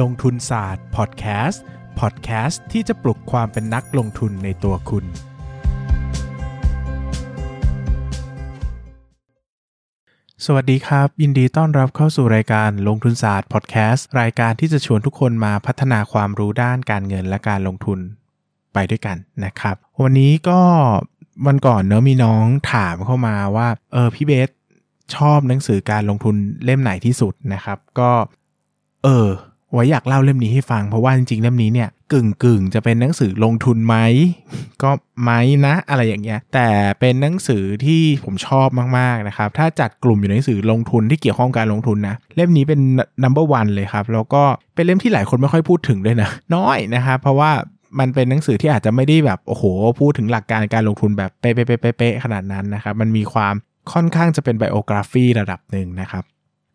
ลงทุนศาสตร์พอดแคสต์พอดแคสต์ที่จะปลุกความเป็นนักลงทุนในตัวคุณ สวัสดีครับ ยินดีต้อนรับเข้าสู่รายการลงทุนศาสตร์พอดแคสต์รายการที่จะชวนทุกคนมาพัฒนาความรู้ด้านการเงินและการลงทุนไปด้วยกันนะครับ วันนี้ก็วันก่อนเนอะมีน้องถามเข้ามาว่าเออพี่เบสชอบหนังสือการลงทุนเล่มไหนที่สุดนะครับ ก็ เออ ไว้อยากเล่าเล่มนี้ให้ฟัง เพราะว่าจริงๆเล่มนี้เนี่ยกึ่งกึ่งจะเป็นหนังสือลงทุนไหม ก็ไหมนะอะไรอย่างเงี้ย แต่เป็นหนังสือที่ผมชอบมากๆนะครับ ถ้าจัดกลุ่มอยู่ในหนังสือลงทุนที่เกี่ยวข้องการลงทุนนะ เล่มนี้เป็น number one เลยครับ แล้วก็เป็นเล่มที่หลายคนไม่ค่อยพูดถึงด้วยนะ น้อยนะครับ เพราะว่ามันเป็นหนังสือที่อาจจะไม่ได้แบบโอ้โห พูดถึงหลักการการลงทุนแบบเป๊ะๆๆๆขนาดนั้นนะครับ มันมีความค่อนข้างจะเป็นไบโอกราฟีระดับหนึ่งนะครับ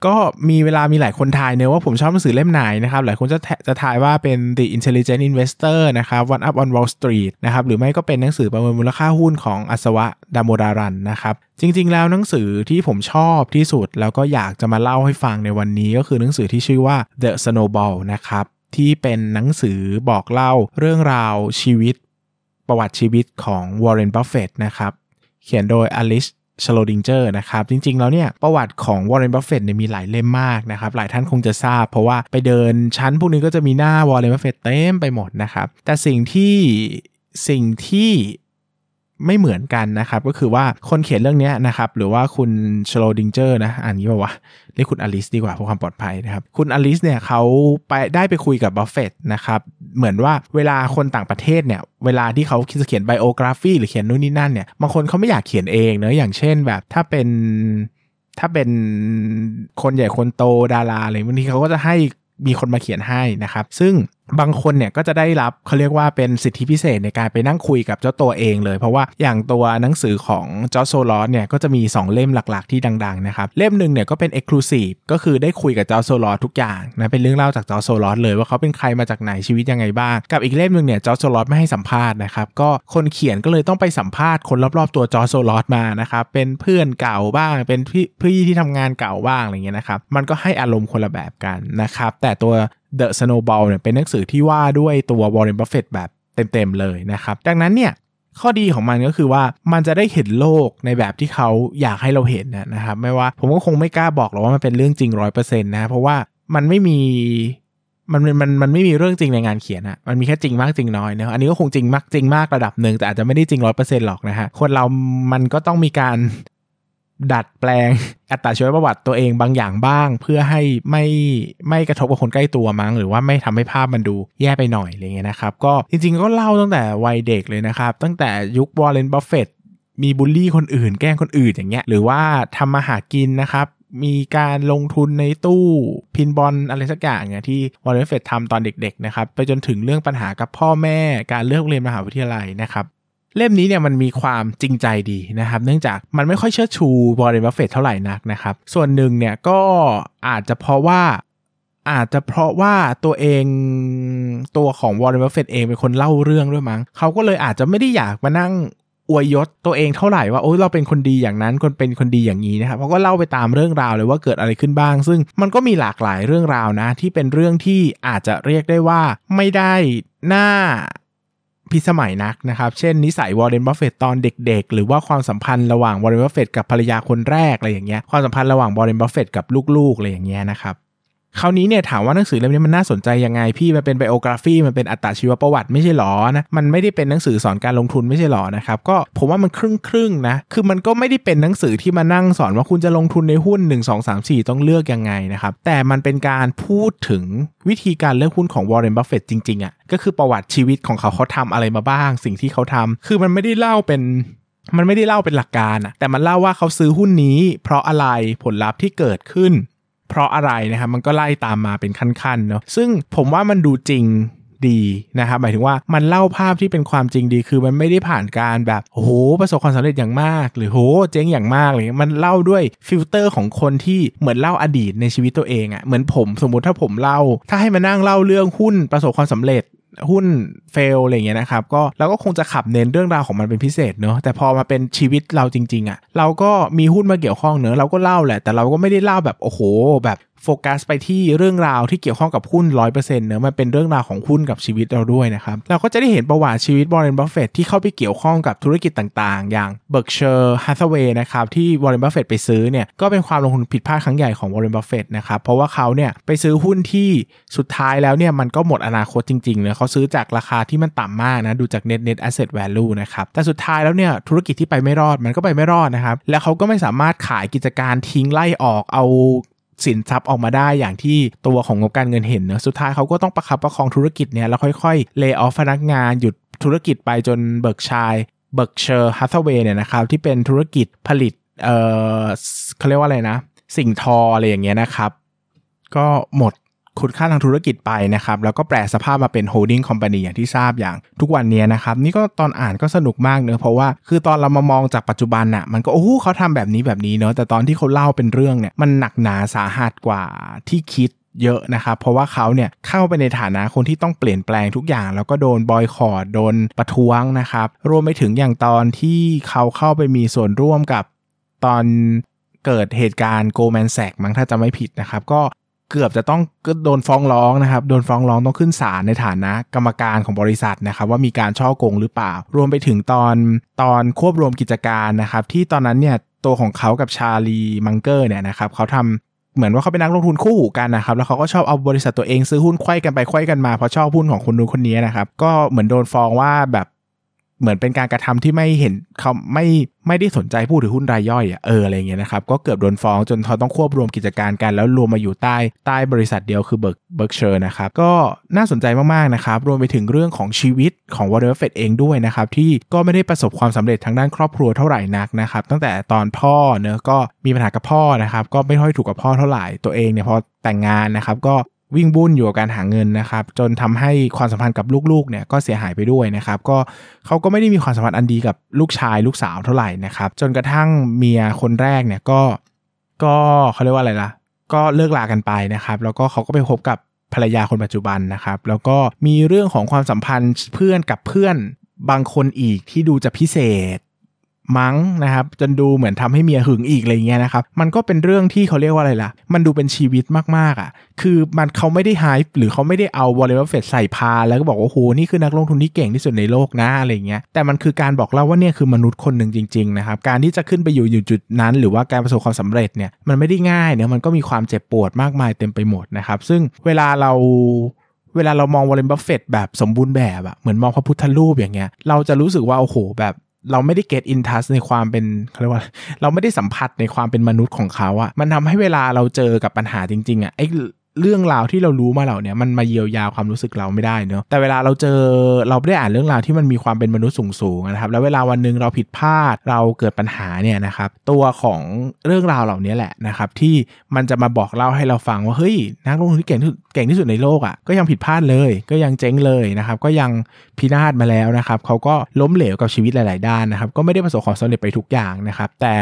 ก็มีเวลามีหลายคนทายเนอะว่าผมชอบหนังสือเล่มไหนนะครับ หลายคนจะจะทายว่าเป็น The Intelligent Investor นะครับ One Up on Wall Street นะครับ หรือไม่ก็เป็นหนังสือประเมินมูลค่าหุ้นของอัศวะดามโมดารันนะครับ จริง ๆ แล้วหนังสือที่ผมชอบที่สุด แล้วก็อยากจะมาเล่าให้ฟังในวันนี้ ก็คือหนังสือที่ชื่อว่า The Snowball นะครับที่เป็นหนังสือบอกเล่าเรื่องราวชีวิต ประวัติชีวิตของวอร์เรนบัฟเฟตนะครับ เขียนโดยอลิส ชโลดิงเจอร์นะครับ จริง ๆ แล้วเนี่ยประวัติของวอร์เรนบัฟเฟตเนี่ยมีหลายเล่มมากนะครับ หลายท่านคงจะทราบ เพราะว่าไปเดินชั้นพวกนี้ก็จะมีหน้าวอร์เรนบัฟเฟตเต็มไปหมดนะครับ แต่สิ่งที่สิ่งที่ ไม่เหมือนกันนะครับ ก็คือว่าคนเขียนเรื่องนี้นะครับ หรือว่าคุณชโลดิงเจอร์นะอ่านนี้ป่าวะเรียกคุณอลิสดีกว่าเพื่อความปลอดภัยนะครับ คุณอลิสเนี่ยเขาไปได้ไปคุยกับบัฟเฟตนะครับ เหมือนว่าเวลาคนต่างประเทศเนี่ย เวลาที่เขาจะเขียน biography หรือเขียนนู่นนี่นั่นเนี่ยบางคนเขาไม่อยากเขียนเองเนอะอย่างเช่นแบบถ้าเป็นถ้าเป็นคนใหญ่คนโตดาราอะไรบางทีเขาก็จะให้มีคนมาเขียนให้นะครับ ซึ่ง บางคนเนี่ยก็จะได้รับเขาเรียกว่าเป็นสิทธิพิเศษในการไปนั่งคุยกับเจ้าตัวเองเลย เพราะว่าอย่างตัวหนังสือของจอร์จ โซรอสเนี่ยก็จะมี 2 เล่มหลักๆที่ดังๆนะครับเล่มหนึ่งเนี่ยก็เป็น exclusive ก็คือได้คุยกับจอร์จ โซรอสทุกอย่างนะเป็นเรื่องเล่าจากจอร์จ โซรอสเลยว่าเขาเป็นใครมาจากไหนชีวิตยังไงบ้าง กับอีกเล่มหนึ่งเนี่ยจอร์จ โซรอสไม่ให้สัมภาษณ์นะครับก็คนเขียนก็เลยต้องไปสัมภาษณ์คนรอบๆตัวจอร์จ โซรอสมานะครับเป็นเพื่อนเก่าบ้าง เป็นพี่พี่ที่ทำงานเก่าบ้างอะไรเงี้ยนะครับมันก็ให้อารมณ์คนละแบบกันนะครับแต่ตัว The Snowball เนี่ยเป็นหนังสือที่ว่าด้วยตัว Warren Buffett แบบเต็มๆเลยนะครับ ดังนั้นเนี่ยข้อดีของมันก็คือว่ามันจะได้เห็นโลกในแบบที่เขาอยากให้เราเห็นนะครับ ไม่ว่าผมก็คงไม่กล้าบอกหรอกว่ามันเป็นเรื่องจริงร้อยเปอร์เซ็นต์นะเพราะว่ามันไม่มีมันมันมันไม่มีเรื่องจริงในงานเขียนอะมันมีแค่จริงมากจริงน้อยเนะอันนี้ก็คงจริงมากจริงมากระดับหนึ่งแต่อาจจะไม่ได้จริงร้อยเปอร์เซ็นต์หรอกนะฮะคนเรามันก็ต้องมีการ ดัดแปลงอัตราชีวประวัติตัวเองบางอย่างบ้าง เพื่อให้ไม่ไม่กระทบกับคนใกล้ตัวมั้ง หรือว่าไม่ทำให้ภาพมันดูแย่ไปหน่อยอะไรเงี้ยนะครับ ก็จริงๆก็เล่าตั้งแต่วัยเด็กเลยนะครับ ตั้งแต่ยุควอร์เรนบัฟเฟตมีบูลลี่คนอื่น แกล้งคนอื่นอย่างเงี้ยหรือว่าทำมาหากินนะครับมีการลงทุนในตู้ pinball อะไรสักอย่างเนี่ยที่วอร์เรนบัฟเฟตทำตอนเด็กๆนะครับไปจนถึงเรื่องปัญหากับพ่อแม่การเลือกเรียนมหาวิทยาลัยนะครับ เล่มนี้เนี่ยมันมีความจริงใจดีนะครับ เนื่องจากมันไม่ค่อยเชิดชูวอร์เรนบัฟเฟตเท่าไหร่นักนะครับ ส่วนหนึ่งเนี่ยก็อาจจะเพราะว่าอาจจะเพราะว่าตัวเองตัวของวอร์เรนบัฟเฟตเองเป็นคนเล่าเรื่องด้วยมั้งเขาก็เลยอาจจะไม่ได้อยากมานั่งอวยยศตัวเองเท่าไหร่ว่าโอ้ยเราเป็นคนดีอย่างนั้นคนเป็นคนดีอย่างนี้นะครับเขาก็เล่าไปตามเรื่องราวเลยว่าเกิดอะไรขึ้นบ้าง ซึ่งมันก็มีหลากหลายเรื่องราวนะ ที่เป็นเรื่องที่อาจจะเรียกได้ว่าไม่ได้น่า พิสมัยนักนะครับ เช่นนิสัยวอร์เรนบัฟเฟตตอนเด็ก ๆ หรือว่าความสัมพันธ์ระหว่างวอร์เรนบัฟเฟตกับภรรยาคนแรกอะไรอย่างเงี้ยความสัมพันธ์ระหว่างวอร์เรนบัฟเฟตกับลูกๆอะไรอย่างเงี้ยนะครับ คราวนี้เนี่ยถามว่าหนังสือเล่มนี้มันน่าสนใจยังไงพี่มันเป็น biography มันเป็นอัตชีวประวัติไม่ใช่หรอนะมันไม่ได้เป็นหนังสือสอนการลงทุนไม่ใช่หรอนะครับก็ผมว่ามันครึ่งครึ่งนะคือมันก็ไม่ได้เป็นหนังสือที่มานั่งสอนว่าคุณจะลงทุนในหุ้น 1 2 3 4 ต้องเลือกยังไงนะครับแต่มันเป็นการพูดถึงวิธีการเลือกหุ้นของวอร์เรนบัฟเฟตจริงๆอ่ะก็คือประวัติชีวิตของเขาเขาทำอะไรมาบ้าง สิ่งที่เขาทำคือมันไม่ได้เล่าเป็นมันไม่ได้เล่าเป็นหลักการอะแต่มันเล่าว่าเขาซื้อหุ้นนี้ เพราะอะไรผลลัพธ์ที่เกิดขึ้น เพราะอะไรนะครับมันก็ไล่ตามมาเป็นขั้นๆเนาะซึ่งผมว่ามันดูจริงดีนะครับหมายถึงว่ามันเล่าภาพที่เป็นความจริงดี คือมันไม่ได้ผ่านการแบบโอ้โหประสบความสำเร็จอย่างมาก หรือโหเจ๊งอย่างมากเลยมันเล่าด้วยฟิลเตอร์ของคนที่เหมือนเล่าอดีตในชีวิตตัวเองอ่ะเหมือนผมสมมุติถ้าผมเล่า ถ้าให้มานั่งเล่าเรื่องหุ้นประสบความสำเร็จ หุ้น fail อะไรเงี้ยนะครับก็เราก็คงจะขับเน้นเรื่องราวของมันเป็นพิเศษเนอะแต่พอมาเป็นชีวิตเราจริง ๆอะ่ะเราก็มีหุ้นมาเกี่ยวข้องเนอะเราก็เล่าแหละ แต่เราก็ไม่ได้เล่าแบบโอ้โห แบบ โฟกัสไปที่เรื่องราวที่เกี่ยวข้องกับหุ้น100%เนอะมันเป็นเรื่องราวของหุ้นกับชีวิตเราด้วยนะครับเราก็จะได้เห็นประวัติชีวิตวอร์เรนบัฟเฟตที่เข้าไปเกี่ยวข้องกับธุรกิจต่างๆ อย่าง Berkshire Hathaway นะครับที่วอร์เรนบัฟเฟตไปซื้อเนี่ยก็เป็นความลงทุนผิดพลาดครั้งใหญ่ของวอร์เรนบัฟเฟตนะครับเพราะว่าเขาเนี่ยไปซื้อหุ้นที่สุดท้ายแล้วเนี่ยมันก็หมดอนาคตจริงๆเลยเขาซื้อจากราคาที่มันต่ำมากนะดูจาก net net asset value นะครับแต่สุดท้ายแล้วเนี่ยธุรกิจที่ไปไม่รอดมันก็ไปไม่รอดนะครับแล้วเขาก็ไม่สามารถขายกิจการทิ้งไล่ออกเอา สินทรัพย์ออกมาได้อย่างที่ตัวของงบการเงินเห็นเนอะสุดท้ายเขาก็ต้องประคับประคองธุรกิจเนี่ยแล้วค่อยๆ lay off พนักงานหยุดธุรกิจไปจน Berkshire Berkshire Hathaway เนี่ยนะครับที่เป็นธุรกิจผลิตเอ่อเขาเรียกว่าอะไรนะ สิ่งทออะไรอย่างเงี้ยนะครับ ก็หมด คุณค่าทางธุรกิจไปนะครับแล้วก็แปลสภาพมาเป็น holding company อย่างที่ทราบอย่างทุกวันนี้นะครับนี่ก็ตอนอ่านก็สนุกมากเนอะเพราะว่าคือตอนเรามามองจากปัจจุบันอะมันก็โอ้โหเขาทำแบบนี้แบบนี้เนอะแต่ตอนที่เขาเล่าเป็นเรื่องเนี่ยมันหนักหนาสาหัสกว่าที่คิดเยอะนะครับเพราะว่าเขาเนี่ยเข้าไปในฐานะคนที่ต้องเปลี่ยนแปลงทุกอย่าง แล้วก็โดนบอยคอตโดนประท้วงนะครับรวมไปถึงอย่างตอนที่เขาเข้าไปมีส่วนร่วมกับตอนเกิดเหตุการณ์โกลแมนแซกมั้งถ้าจะไม่ผิดนะครับ ก็ เกือบจะต้องก็โดนฟ้องร้องนะครับ โดนฟ้องร้องต้องขึ้นศาลในฐานะกรรมการของบริษัทนะครับว่ามีการช่อโกงหรือเปล่า รวมไปถึงตอนตอนควบรวมกิจการนะครับ ที่ตอนนั้นเนี่ยตัวของเขากับชาลีมังเกอร์เนี่ยนะครับเขาทำเหมือนว่าเขาเป็นนักลงทุนคู่หูกันนะครับ แล้วเขาก็ชอบเอาบริษัทตัวเองซื้อหุ้นไขว้กันไปไขว้กันมาเพราะชอบหุ้นของคนนู้นคนนี้นะครับ ก็เหมือนโดนฟ้องว่าแบบ เหมือนเป็นการกระทำที่ไม่เห็นเขาไม่ไม่ได้สนใจผู้ถือหุ้นรายย่อยอะเอออะไรเงี้ยนะครับก็เกือบโดนฟ้องจนเขาต้องควบรวมกิจการกัน แล้วรวมมาอยู่ใต้ใต้บริษัทเดียวคือ Berk Berkshire นะครับก็น่าสนใจมากๆนะครับรวมไปถึงเรื่องของชีวิตของวอร์เรนบัฟเฟตเองด้วยนะครับที่ก็ไม่ได้ประสบความสำเร็จทางด้านครอบครัวเท่าไหร่นักนะครับตั้งแต่ตอนพ่อเนอะก็มีปัญหากับพ่อนะครับก็ไม่ค่อยถูกกับพ่อเท่าไหร่ตัวเองเนี่ยพอแต่งงานนะครับก็ วิ่งวุ่นอยู่กับการหาเงินนะครับ จนทำให้ความสัมพันธ์กับลูกๆเนี่ยก็เสียหายไปด้วยนะครับ ก็เขาก็ไม่ได้มีความสัมพันธ์อันดีกับลูกชายลูกสาวเท่าไหร่นะครับ จนกระทั่งเมียคนแรกเนี่ยก็ก็เขาเรียกว่าอะไรล่ะ ก็เลิกลากันไปนะครับ แล้วก็เขาก็ไปพบกับภรรยาคนปัจจุบันนะครับ แล้วก็มีเรื่องของความสัมพันธ์เพื่อนกับเพื่อนบางคนอีกที่ดูจะพิเศษ มั้งนะครับจนดูเหมือนทำให้เมียหึงอีกอะไรเงี้ยนะครับมันก็เป็นเรื่องที่เขาเรียกว่าอะไรล่ะ มันดูเป็นชีวิตมากๆอะ คือมันเขาไม่ได้ hype หรือเขาไม่ได้เอาวอร์เรนบัฟเฟตใส่พาน แล้วก็บอกว่าโอ้โหนี่คือนักลงทุนที่เก่งที่สุดในโลกนะอะไรเงี้ยแต่มันคือการบอกเล่าว่าเนี่ยคือมนุษย์คนหนึ่งจริงๆนะครับการที่จะขึ้นไปอยู่อยู่จุดนั้น หรือว่าการประสบความสำเร็จเนี่ยมันไม่ได้ง่ายเนี่ยมันก็มีความเจ็บปวดมากมายเต็มไปหมดนะครับซึ่งเวลาเราเวลาเรามองวอร์เรนบัฟเฟตแบบสมบูรณ์แบบอะเหมือนมองพระพุทธรูปอย่างเงี้ย เราจะรู้สึกว่า โอ้โห แบบ เราไม่ได้ get in touch ในความเป็นเขาเรียกว่า เราไม่ได้สัมผัสในความเป็นมนุษย์ของเขาอะมันทำให้เวลาเราเจอกับปัญหาจริงๆอะไอ เรื่องราวที่เรารู้มาเหล่านี้มันมาเยียวยาความรู้สึกเราไม่ได้เนอะแต่เวลาเราเจอเราได้อ่านเรื่องราวที่มันมีความเป็นมนุษย์สูงๆนะครับ แล้วเวลาวันหนึ่งเราผิดพลาดเราเกิดปัญหาเนี่ยนะครับ ตัวของเรื่องราวเหล่านี้แหละนะครับ ที่มันจะมาบอกเล่าให้เราฟังว่าเฮ้ยนักลงทุนที่เก่งที่เก่งที่สุดในโลกอะ่ะก็ยังผิดพลาดเลย ก็ยังเจ๊งเลยนะครับ ก็ยังพินาศมาแล้วนะครับเขาก็ล้มเหลวกับชีวิตหลาย ๆ ด้านนะครับ ก็ไม่ได้ประสบความสำเร็จไปทุกอย่างนะครับ แต่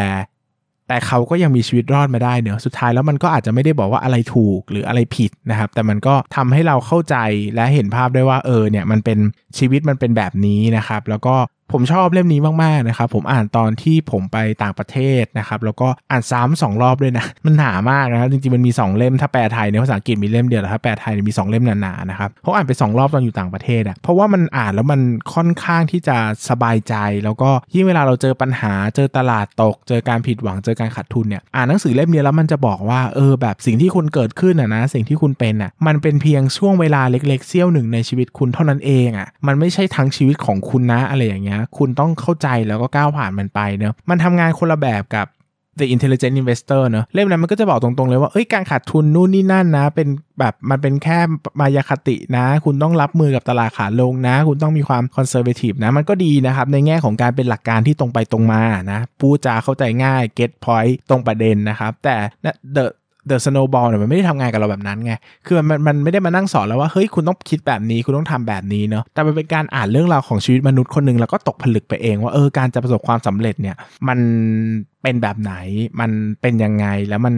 แต่เขาก็ยังมีชีวิตรอดมาได้เนอะสุดท้ายแล้วมันก็อาจจะไม่ได้บอกว่าอะไรถูกหรืออะไรผิดนะครับ แต่มันก็ทำให้เราเข้าใจและเห็นภาพได้ว่าเออเนี่ยมันเป็นชีวิตมันเป็นแบบนี้นะครับ แล้วก็ ผมชอบเล่มนี้มากๆนะครับผมอ่านตอนที่ผมไปต่างประเทศนะครับแล้วก็อ่านซ้ำสองรอบด้วยนะมันหนามากนะครับจริงๆมันมี 2 เล่มถ้าแปลไทยในภาษาอังกฤษมีเล่มเดียวแต่ถ้าแปลไทยมี 2 เล่มหนาๆนะครับเพราะอ่านไป 2 รอบตอนอยู่ต่างประเทศอะเพราะว่ามันอ่านแล้วมันค่อนข้างที่จะสบายใจ แล้วก็ยิ่งเวลาเราเจอปัญหาเจอตลาดตก เจอการผิดหวังเจอการขาดทุนเนี่ยอ่านหนังสือเล่มนี้แล้วมันจะบอกว่าเออแบบสิ่งที่คุณเกิดขึ้นอะนะสิ่งที่คุณเป็นอะมันเป็นเพียงช่วงเวลาเล็กๆเสี้ยวหนึ่งในชีวิตคุณเท่านั้นเองอะมันไม่ใช่ทั้งชีวิตของคุณนะอะไรอย่างเงี้ยคุณต้องเข้าใจแล้วก็ก้าวผ่านมันไปเนอะมันทำงานคนละแบบกับ The Intelligent Investor เนอะเล่มนั้นมันก็จะบอกตรงๆเลยว่าเอ้ยการขาดทุนนู่นนี่นั่นนะ เป็นแบบมันเป็นแค่มายาคตินะ คุณต้องรับมือกับตลาดขาลงนะ คุณต้องมีความ conservative นะ มันก็ดีนะครับ ในแง่ของการเป็นหลักการที่ตรงไปตรงมานะ พูดจาเข้าใจง่าย get point ตรงประเด็นนะครับ แต่ The เดอะสโนว์บอลเนี่ยมันไม่ได้ทำงานกับเราแบบนั้นไง คือมันมันไม่ได้มานั่งสอนแล้วว่า เฮ้ย คุณต้องคิดแบบนี้ คุณต้องทำแบบนี้เนาะ แต่มันเป็นการอ่านเรื่องราวของชีวิตมนุษย์คนหนึ่งแล้วก็ตกผลึกไปเองว่าเออ การจะประสบความสำเร็จเนี่ย มันเป็นแบบไหน มันเป็นยังไง แล้วมัน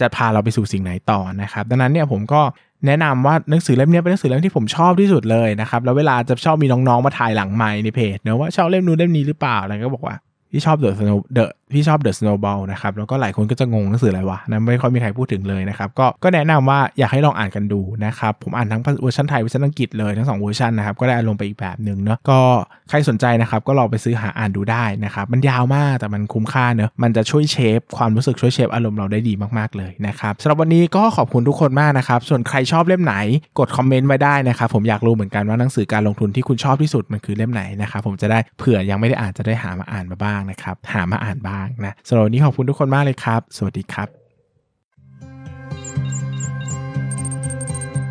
จะพาเราไปสู่สิ่งไหนต่อนะครับ ดังนั้นเนี่ยผมก็แนะนำว่าหนังสือเล่มนี้เป็นหนังสือเล่มที่ผมชอบที่สุดเลยนะครับ แล้วเวลาจะชอบมีน้องๆมาถามหลังไมค์ในเพจเนะว่าชอบเล่มนู้นเล่มนี้หรือเปล่า อะไรก็บอกว่าที่ชอบ The The พี่ชอบ The Snowball นะครับ แล้วก็หลายคนก็จะงงหนังสืออะไรวะนะไม่ค่อยมีใครพูดถึงเลยนะครับ ก็ก็แนะนำว่าอยากให้ลองอ่านกันดูนะครับ ผมอ่านทั้งเวอร์ชันไทยเวอร์ชันอังกฤษเลยทั้งสองเวอร์ชันนะครับ ก็ได้อารมณ์ไปอีกแบบหนึ่งเนาะก็ใครสนใจนะครับ ก็ลองไปซื้อหาอ่านดูได้นะครับ มันยาวมากแต่มันคุ้มค่าเนอะมันจะช่วย shape ความรู้สึกช่วย shape อารมณ์เราได้ดีมากๆเลยนะครับสำหรับวันนี้ก็ขอบคุณทุกคนมากนะครับส่วนใครชอบเล่มไหนกดคอมเมนต์ไว้ได้นะครับผมอยากรู้เหมือนกันว่าหนังสือการลงทุนที่คุณชอบที่สุดมันคือเล่มไหนนะครับผมจะได้เผื่อยังไม่ได้อ่านจะได้หามาอ่านมาบ้างนะครับหามาอ่านบ้างนะสำหรับวันนี้ขอบคุณทุกคนมากเลยครับ สวัสดีครับ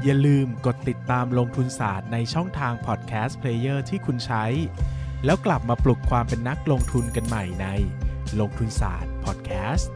อย่าลืมกดติดตามลงทุนศาสตร์ในช่องทาง podcast player ที่คุณใช้ แล้วกลับมาปลุกความเป็นนักลงทุนกันใหม่ในลงทุนศาสตร์พอดแคสต์